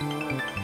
Música